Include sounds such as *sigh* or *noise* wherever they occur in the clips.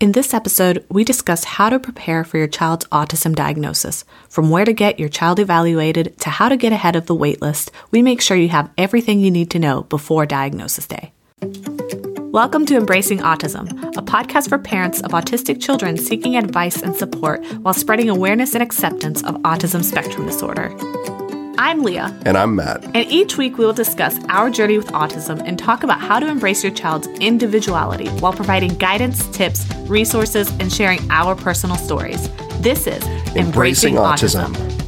In this episode, we discuss how to prepare for your child's autism diagnosis. From where to get your child evaluated to how to get ahead of the waitlist, we make sure you have everything you need to know before diagnosis day. Welcome to Embracing Autism, a podcast for parents of autistic children seeking advice and support while spreading awareness and acceptance of autism spectrum disorder. I'm Leah. And I'm Matt. And each week we will discuss our journey with autism and talk about how to embrace your child's individuality while providing guidance, tips, resources, and sharing our personal stories. This is Embracing, Embracing autism. autism.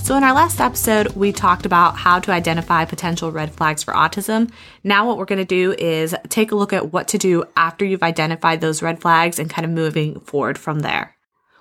So, in our last episode, we talked about how to identify potential red flags for autism. Now, what we're going to do is take a look at what to do after you've identified those red flags and kind of moving forward from there.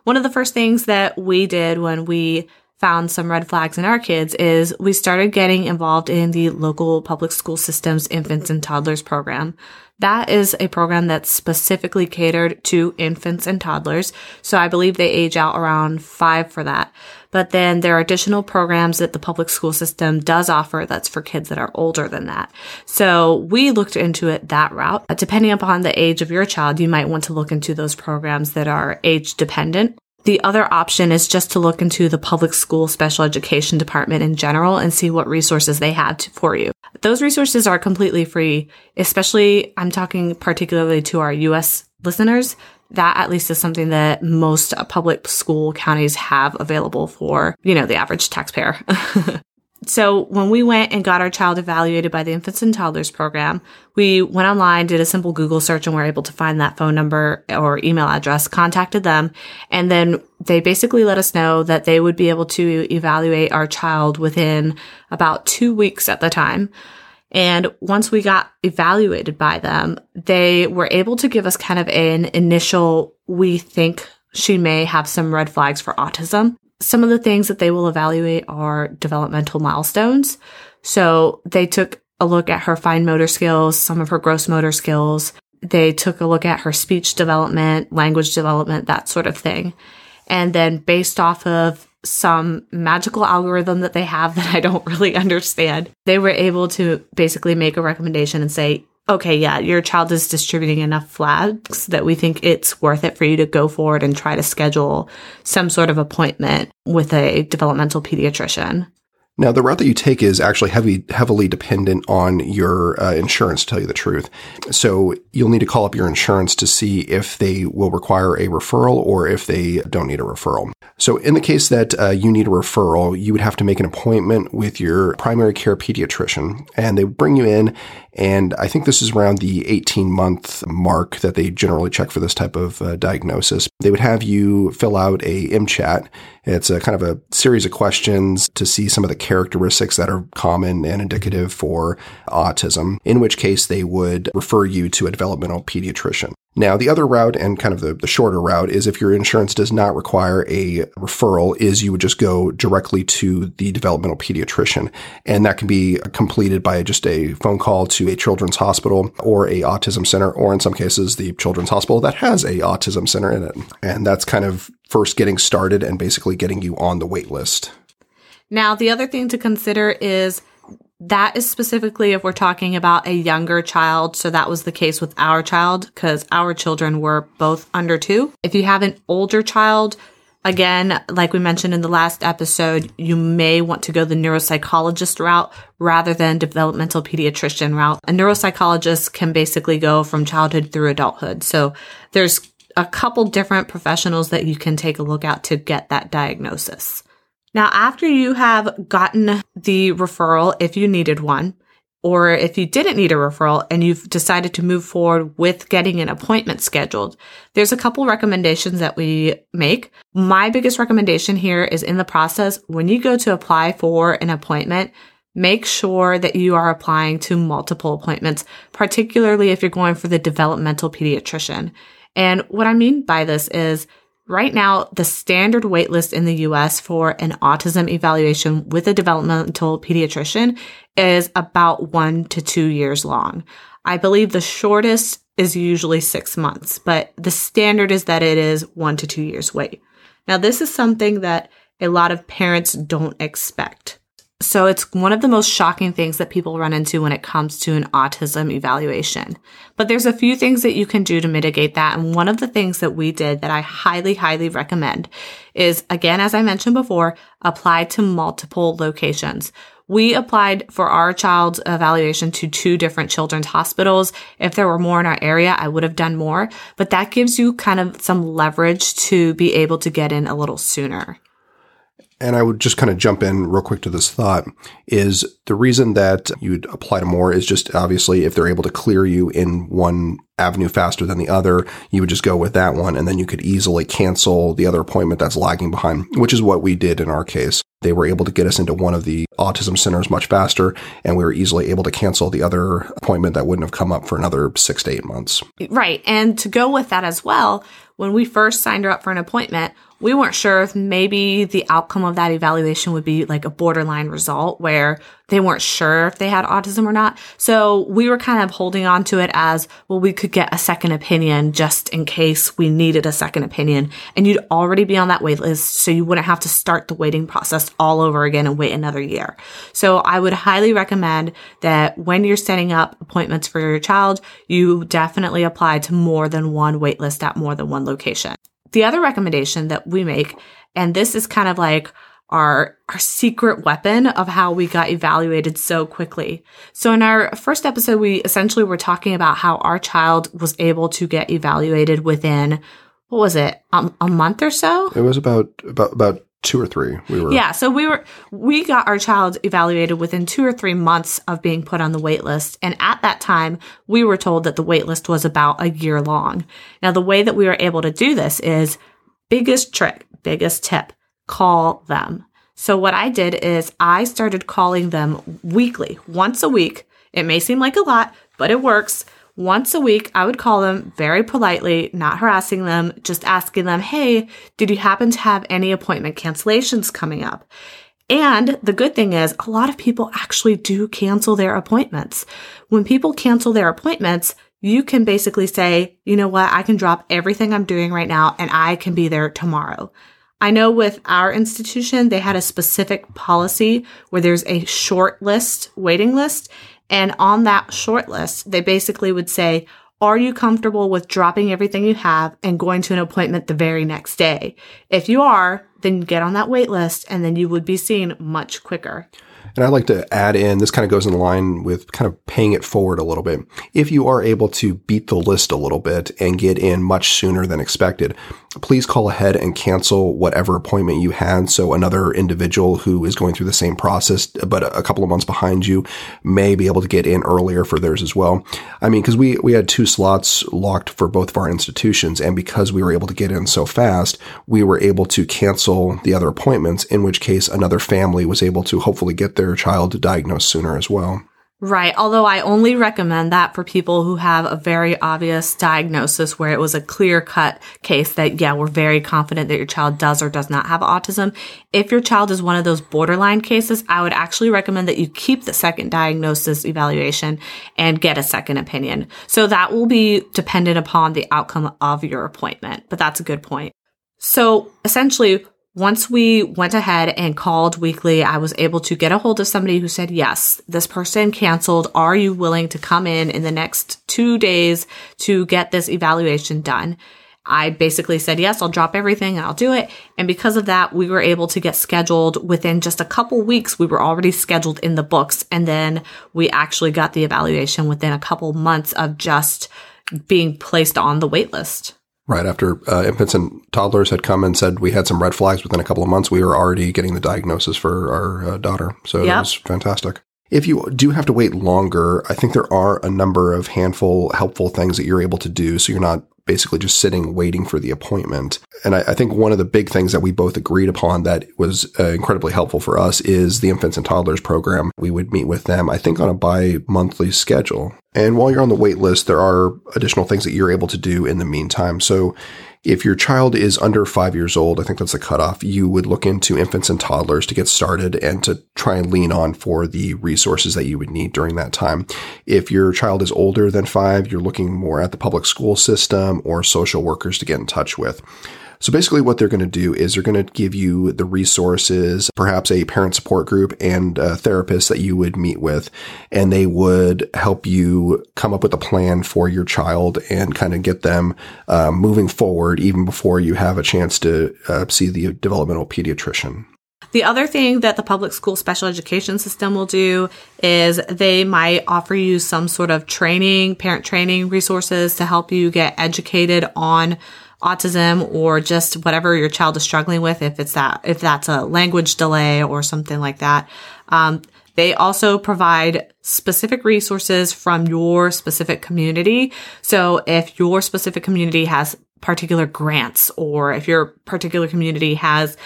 One of the first things that we did when we found some red flags in our kids is we started getting involved in the local public school system's infants and toddlers program. That is a program that's specifically catered to infants and toddlers. So I believe they age out around five for that. But then there are additional programs that the public school system does offer that's for kids that are older than that. So we looked into it that route. Depending upon the age of your child, you might want to look into those programs that are age dependent. The other option is just to look into the public school special education department in general and see what resources they have to, for you. Those resources are completely free, especially I'm talking particularly to our US listeners. That at least is something that most public school counties have available for, you know, the average taxpayer. *laughs* So when we went and got our child evaluated by the infants and toddlers program, we went online, did a simple Google search and were able to find that phone number or email address, contacted them, and then they basically let us know that they would be able to evaluate our child within about two weeks at the time. And once we got evaluated by them, they were able to give us kind of an initial, we think she may have some red flags for autism some of the things that they will evaluate are developmental milestones. So they took a look at her fine motor skills, some of her gross motor skills. They took a look at her speech development, language development, that sort of thing. And then based off of some magical algorithm that they have *laughs* that I don't really understand, they were able to basically make a recommendation and say, okay, yeah, your child is distributing enough flags that we think it's worth it for you to go forward and try to schedule some sort of appointment with a developmental pediatrician. Now, the route that you take is actually heavy, heavily dependent on your uh, insurance, to tell you the truth. So you'll need to call up your insurance to see if they will require a referral or if they don't need a referral. So in the case that uh, you need a referral, you would have to make an appointment with your primary care pediatrician and they bring you in. And I think this is around the 18 month mark that they generally check for this type of uh, diagnosis. They would have you fill out a MCHAT. It's a kind of a series of questions to see some of the characteristics that are common and indicative for autism, in which case they would refer you to a developmental pediatrician. Now, the other route and kind of the, the shorter route is if your insurance does not require a referral is you would just go directly to the developmental pediatrician. And that can be completed by just a phone call to a children's hospital or a autism center, or in some cases, the children's hospital that has a autism center in it. And that's kind of first getting started and basically getting you on the wait list. Now, the other thing to consider is that is specifically if we're talking about a younger child. So that was the case with our child because our children were both under two. If you have an older child, again, like we mentioned in the last episode, you may want to go the neuropsychologist route rather than developmental pediatrician route. A neuropsychologist can basically go from childhood through adulthood. So there's a couple different professionals that you can take a look at to get that diagnosis. Now, after you have gotten the referral, if you needed one, or if you didn't need a referral and you've decided to move forward with getting an appointment scheduled, there's a couple recommendations that we make. My biggest recommendation here is in the process, when you go to apply for an appointment, make sure that you are applying to multiple appointments, particularly if you're going for the developmental pediatrician. And what I mean by this is Right now, the standard waitlist in the US for an autism evaluation with a developmental pediatrician is about one to two years long. I believe the shortest is usually six months, but the standard is that it is one to two years wait. Now, this is something that a lot of parents don't expect. So it's one of the most shocking things that people run into when it comes to an autism evaluation. But there's a few things that you can do to mitigate that. And one of the things that we did that I highly, highly recommend is, again, as I mentioned before, apply to multiple locations. We applied for our child's evaluation to two different children's hospitals. If there were more in our area, I would have done more, but that gives you kind of some leverage to be able to get in a little sooner and I would just kind of jump in real quick to this thought is the reason that you'd apply to more is just obviously if they're able to clear you in one avenue faster than the other, you would just go with that one and then you could easily cancel the other appointment that's lagging behind, which is what we did in our case. They were able to get us into one of the autism centers much faster and we were easily able to cancel the other appointment that wouldn't have come up for another six to eight months. Right. And to go with that as well, when we first signed her up for an appointment, we weren't sure if maybe the outcome of that evaluation would be like a borderline result where they weren't sure if they had autism or not. So we were kind of holding on to it as, well, we could get a second opinion just in case we needed a second opinion. And you'd already be on that wait list. So you wouldn't have to start the waiting process all over again and wait another year. So I would highly recommend that when you're setting up appointments for your child, you definitely apply to more than one wait list at more than one location. The other recommendation that we make, and this is kind of like our, our secret weapon of how we got evaluated so quickly. So in our first episode, we essentially were talking about how our child was able to get evaluated within, what was it, a month or so? It was about, about, about two or three. We were Yeah, so we were we got our child evaluated within 2 or 3 months of being put on the wait list and at that time we were told that the wait list was about a year long. Now the way that we were able to do this is biggest trick, biggest tip, call them. So what I did is I started calling them weekly, once a week. It may seem like a lot, but it works once a week, I would call them very politely, not harassing them, just asking them, Hey, did you happen to have any appointment cancellations coming up? And the good thing is a lot of people actually do cancel their appointments. When people cancel their appointments, you can basically say, you know what? I can drop everything I'm doing right now and I can be there tomorrow. I know with our institution, they had a specific policy where there's a short list, waiting list, and on that short list, they basically would say, are you comfortable with dropping everything you have and going to an appointment the very next day? If you are, then get on that wait list and then you would be seen much quicker. And I'd like to add in, this kind of goes in line with kind of paying it forward a little bit. If you are able to beat the list a little bit and get in much sooner than expected, please call ahead and cancel whatever appointment you had. So another individual who is going through the same process, but a couple of months behind you may be able to get in earlier for theirs as well. I mean, cause we, we had two slots locked for both of our institutions. And because we were able to get in so fast, we were able to cancel the other appointments, in which case another family was able to hopefully get their child diagnosed sooner as well. Right. Although I only recommend that for people who have a very obvious diagnosis where it was a clear cut case that, yeah, we're very confident that your child does or does not have autism. If your child is one of those borderline cases, I would actually recommend that you keep the second diagnosis evaluation and get a second opinion. So that will be dependent upon the outcome of your appointment. But that's a good point. So essentially, once we went ahead and called weekly, I was able to get a hold of somebody who said, yes, this person canceled. Are you willing to come in in the next two days to get this evaluation done? I basically said, yes, I'll drop everything and I'll do it. And because of that, we were able to get scheduled within just a couple weeks. We were already scheduled in the books. And then we actually got the evaluation within a couple months of just being placed on the wait list. Right after uh, infants and toddlers had come and said we had some red flags within a couple of months, we were already getting the diagnosis for our uh, daughter. So yep. it was fantastic. If you do have to wait longer, I think there are a number of handful helpful things that you're able to do so you're not basically just sitting waiting for the appointment. And I, I, think one of the big things that we both agreed upon that was uh, incredibly helpful for us is the infants and toddlers program. We would meet with them, I think, on a bi monthly schedule. And while you're on the wait list, there are additional things that you're able to do in the meantime. So if your child is under five years old, I think that's the cutoff, you would look into infants and toddlers to get started and to try and lean on for the resources that you would need during that time. If your child is older than five, you're looking more at the public school system or social workers to get in touch with. So basically what they're going to do is they're going to give you the resources, perhaps a parent support group and a therapist that you would meet with, and they would help you come up with a plan for your child and kind of get them uh, moving forward even before you have a chance to uh, see the developmental pediatrician. The other thing that the public school special education system will do is they might offer you some sort of training, parent training resources to help you get educated on autism or just whatever your child is struggling with, if it's that, if that's a language delay or something like that. Um, they also provide specific resources from your specific community. So if your specific community has particular grants or if your particular community has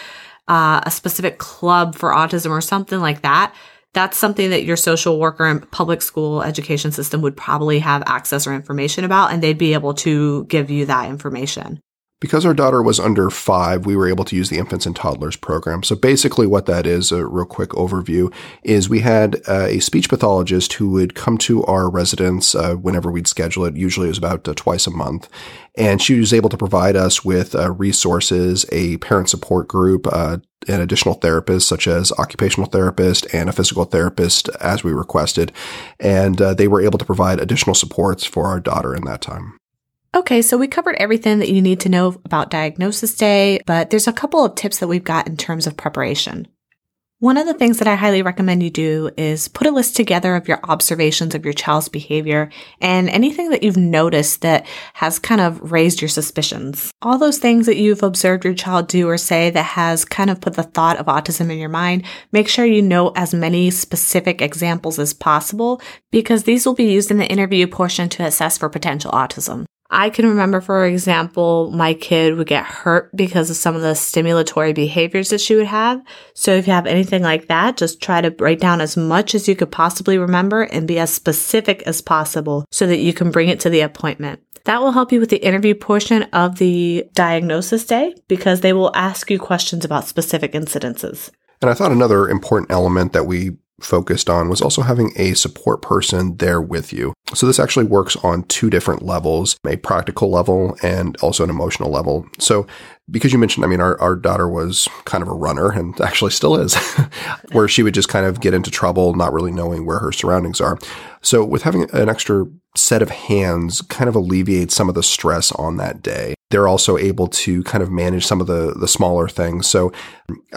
uh, a specific club for autism or something like that, that's something that your social worker and public school education system would probably have access or information about, and they'd be able to give you that information. Because our daughter was under five, we were able to use the infants and toddlers program. So basically what that is, a real quick overview, is we had uh, a speech pathologist who would come to our residence uh, whenever we'd schedule it. Usually it was about uh, twice a month. And she was able to provide us with uh, resources, a parent support group, uh, and additional therapists such as occupational therapist and a physical therapist as we requested. And they were able to provide additional supports for our daughter in that time. Okay, so we covered everything that you need to know about Diagnosis Day, but there's a couple of tips that we've got in terms of preparation. One of the things that I highly recommend you do is put a list together of your observations of your child's behavior and anything that you've noticed that has kind of raised your suspicions. All those things that you've observed your child do or say that has kind of put the thought of autism in your mind, make sure you know as many specific examples as possible because these will be used in the interview portion to assess for potential autism. I can remember, for example, my kid would get hurt because of some of the stimulatory behaviors that she would have. So if you have anything like that, just try to write down as much as you could possibly remember and be as specific as possible so that you can bring it to the appointment. That will help you with the interview portion of the diagnosis day because they will ask you questions about specific incidences. And I thought another important element that we focused on was also having a support person there with you. So this actually works on two different levels, a practical level and also an emotional level. So because you mentioned, I mean, our, our daughter was kind of a runner and *laughs* actually still is, *laughs* where she would just kind of get into trouble, not really knowing where her surroundings are. So with having an extra set of hands kind of alleviates some of the stress on that day. They're also able to kind of manage some of the, the smaller things. So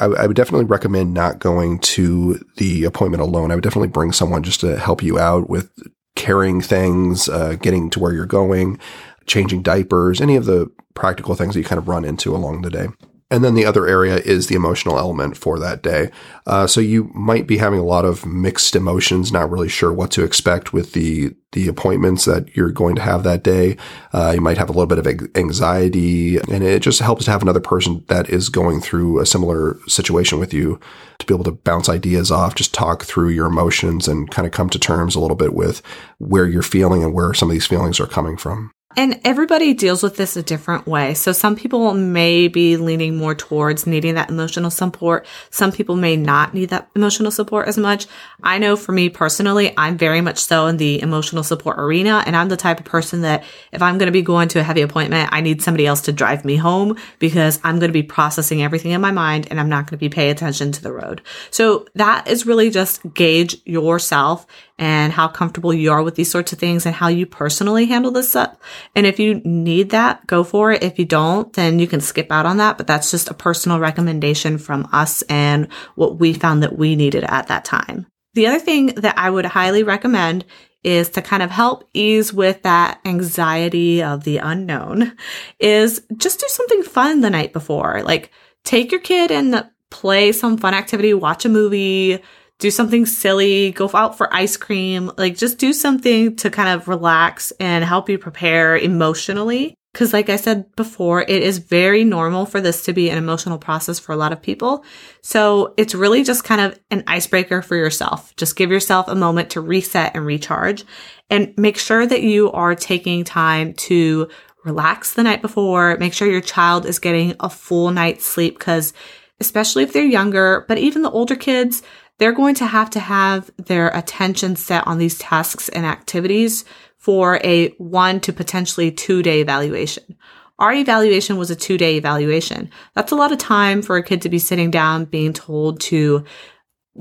I, I would definitely recommend not going to the appointment alone. I would definitely bring someone just to help you out with carrying things, uh, getting to where you're going, changing diapers, any of the practical things that you kind of run into along the day. And then the other area is the emotional element for that day. Uh, so you might be having a lot of mixed emotions, not really sure what to expect with the the appointments that you're going to have that day. Uh, you might have a little bit of anxiety, and it just helps to have another person that is going through a similar situation with you to be able to bounce ideas off, just talk through your emotions, and kind of come to terms a little bit with where you're feeling and where some of these feelings are coming from. And everybody deals with this a different way. So some people may be leaning more towards needing that emotional support. Some people may not need that emotional support as much. I know for me personally, I'm very much so in the emotional support arena. And I'm the type of person that if I'm going to be going to a heavy appointment, I need somebody else to drive me home because I'm going to be processing everything in my mind and I'm not going to be paying attention to the road. So that is really just gauge yourself and how comfortable you are with these sorts of things and how you personally handle this stuff. And if you need that, go for it. If you don't, then you can skip out on that. But that's just a personal recommendation from us and what we found that we needed at that time. The other thing that I would highly recommend is to kind of help ease with that anxiety of the unknown is just do something fun the night before. Like take your kid and play some fun activity, watch a movie, do something silly, go out for ice cream, like just do something to kind of relax and help you prepare emotionally. Cause like I said before, it is very normal for this to be an emotional process for a lot of people. So it's really just kind of an icebreaker for yourself. Just give yourself a moment to reset and recharge and make sure that you are taking time to relax the night before. Make sure your child is getting a full night's sleep because especially if they're younger, but even the older kids, they're going to have to have their attention set on these tasks and activities for a one to potentially two day evaluation. Our evaluation was a two day evaluation. That's a lot of time for a kid to be sitting down being told to,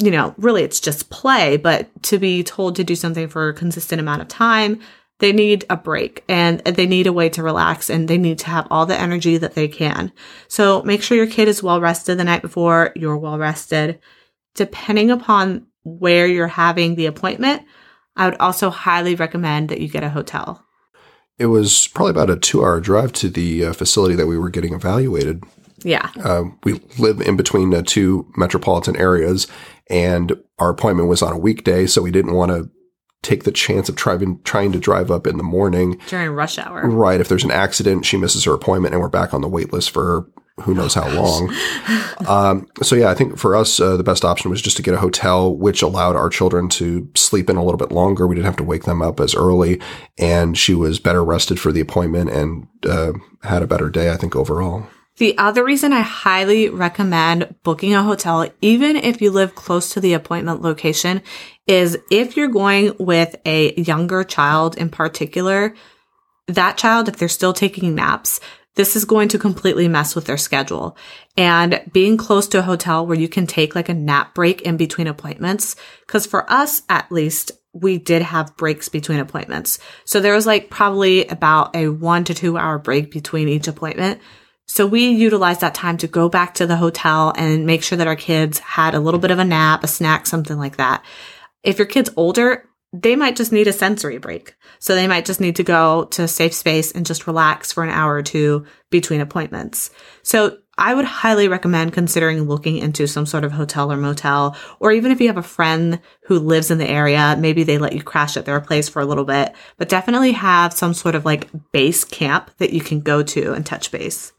you know, really it's just play, but to be told to do something for a consistent amount of time, they need a break and they need a way to relax and they need to have all the energy that they can. So make sure your kid is well rested the night before, you're well rested. Depending upon where you're having the appointment, I would also highly recommend that you get a hotel. It was probably about a two hour drive to the uh, facility that we were getting evaluated. Yeah. Uh, we live in between uh, two metropolitan areas, and our appointment was on a weekday, so we didn't want to take the chance of trying trying to drive up in the morning during rush hour. Right. If there's an accident, she misses her appointment, and we're back on the wait list for who knows how long. um, so yeah, I think for us, uh, the best option was just to get a hotel, which allowed our children to sleep in a little bit longer. We didn't have to wake them up as early, and she was better rested for the appointment and uh, had a better day. I think overall. The other reason I highly recommend booking a hotel, even if you live close to the appointment location, is if you're going with a younger child in particular, that child, if they're still taking naps, this is going to completely mess with their schedule. And being close to a hotel where you can take like a nap break in between appointments, because for us at least, we did have breaks between appointments. So there was like probably about a one to two hour break between each appointment. So we utilized that time to go back to the hotel and make sure that our kids had a little bit of a nap, a snack, something like that. If your kid's older, they might just need a sensory break. So they might just need to go to a safe space and just relax for an hour or two between appointments. So I would highly recommend considering looking into some sort of hotel or motel, or even if you have a friend who lives in the area, maybe they let you crash at their place for a little bit, but definitely have some sort of like base camp that you can go to and touch base.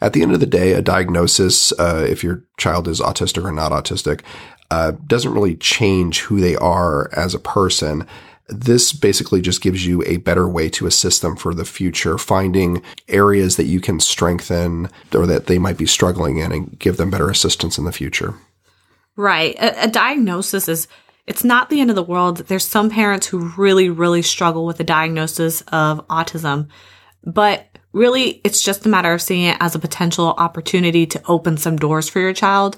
At the end of the day, a diagnosis, uh, if your child is autistic or not autistic, uh, doesn't really change who they are as a person. This basically just gives you a better way to assist them for the future, finding areas that you can strengthen or that they might be struggling in and give them better assistance in the future. Right. A, a diagnosis is it's not the end of the world. There's some parents who really, really struggle with the diagnosis of autism, but really it's just a matter of seeing it as a potential opportunity to open some doors for your child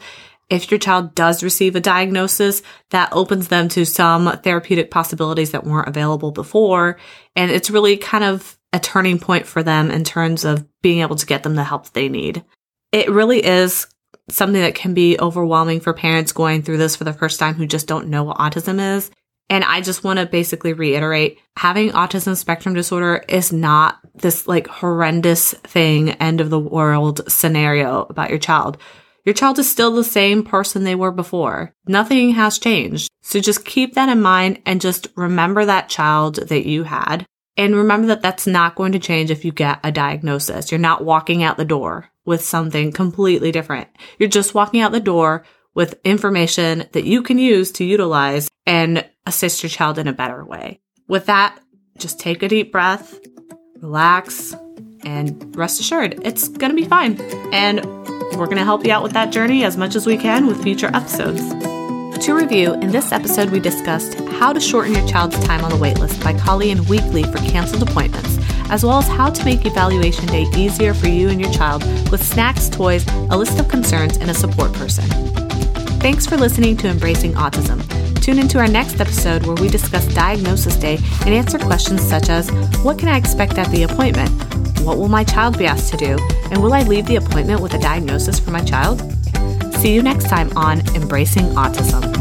if your child does receive a diagnosis, that opens them to some therapeutic possibilities that weren't available before. And it's really kind of a turning point for them in terms of being able to get them the help they need. It really is something that can be overwhelming for parents going through this for the first time who just don't know what autism is. And I just want to basically reiterate having autism spectrum disorder is not this like horrendous thing, end of the world scenario about your child. Your child is still the same person they were before. Nothing has changed. So just keep that in mind and just remember that child that you had. And remember that that's not going to change if you get a diagnosis. You're not walking out the door with something completely different. You're just walking out the door with information that you can use to utilize and assist your child in a better way. With that, just take a deep breath, relax, and rest assured, it's going to be fine. And we're going to help you out with that journey as much as we can with future episodes. To review, in this episode, we discussed how to shorten your child's time on the waitlist by calling in weekly for canceled appointments, as well as how to make evaluation day easier for you and your child with snacks, toys, a list of concerns, and a support person. Thanks for listening to Embracing Autism. Tune into our next episode where we discuss Diagnosis Day and answer questions such as What can I expect at the appointment? What will my child be asked to do? And will I leave the appointment with a diagnosis for my child? See you next time on Embracing Autism.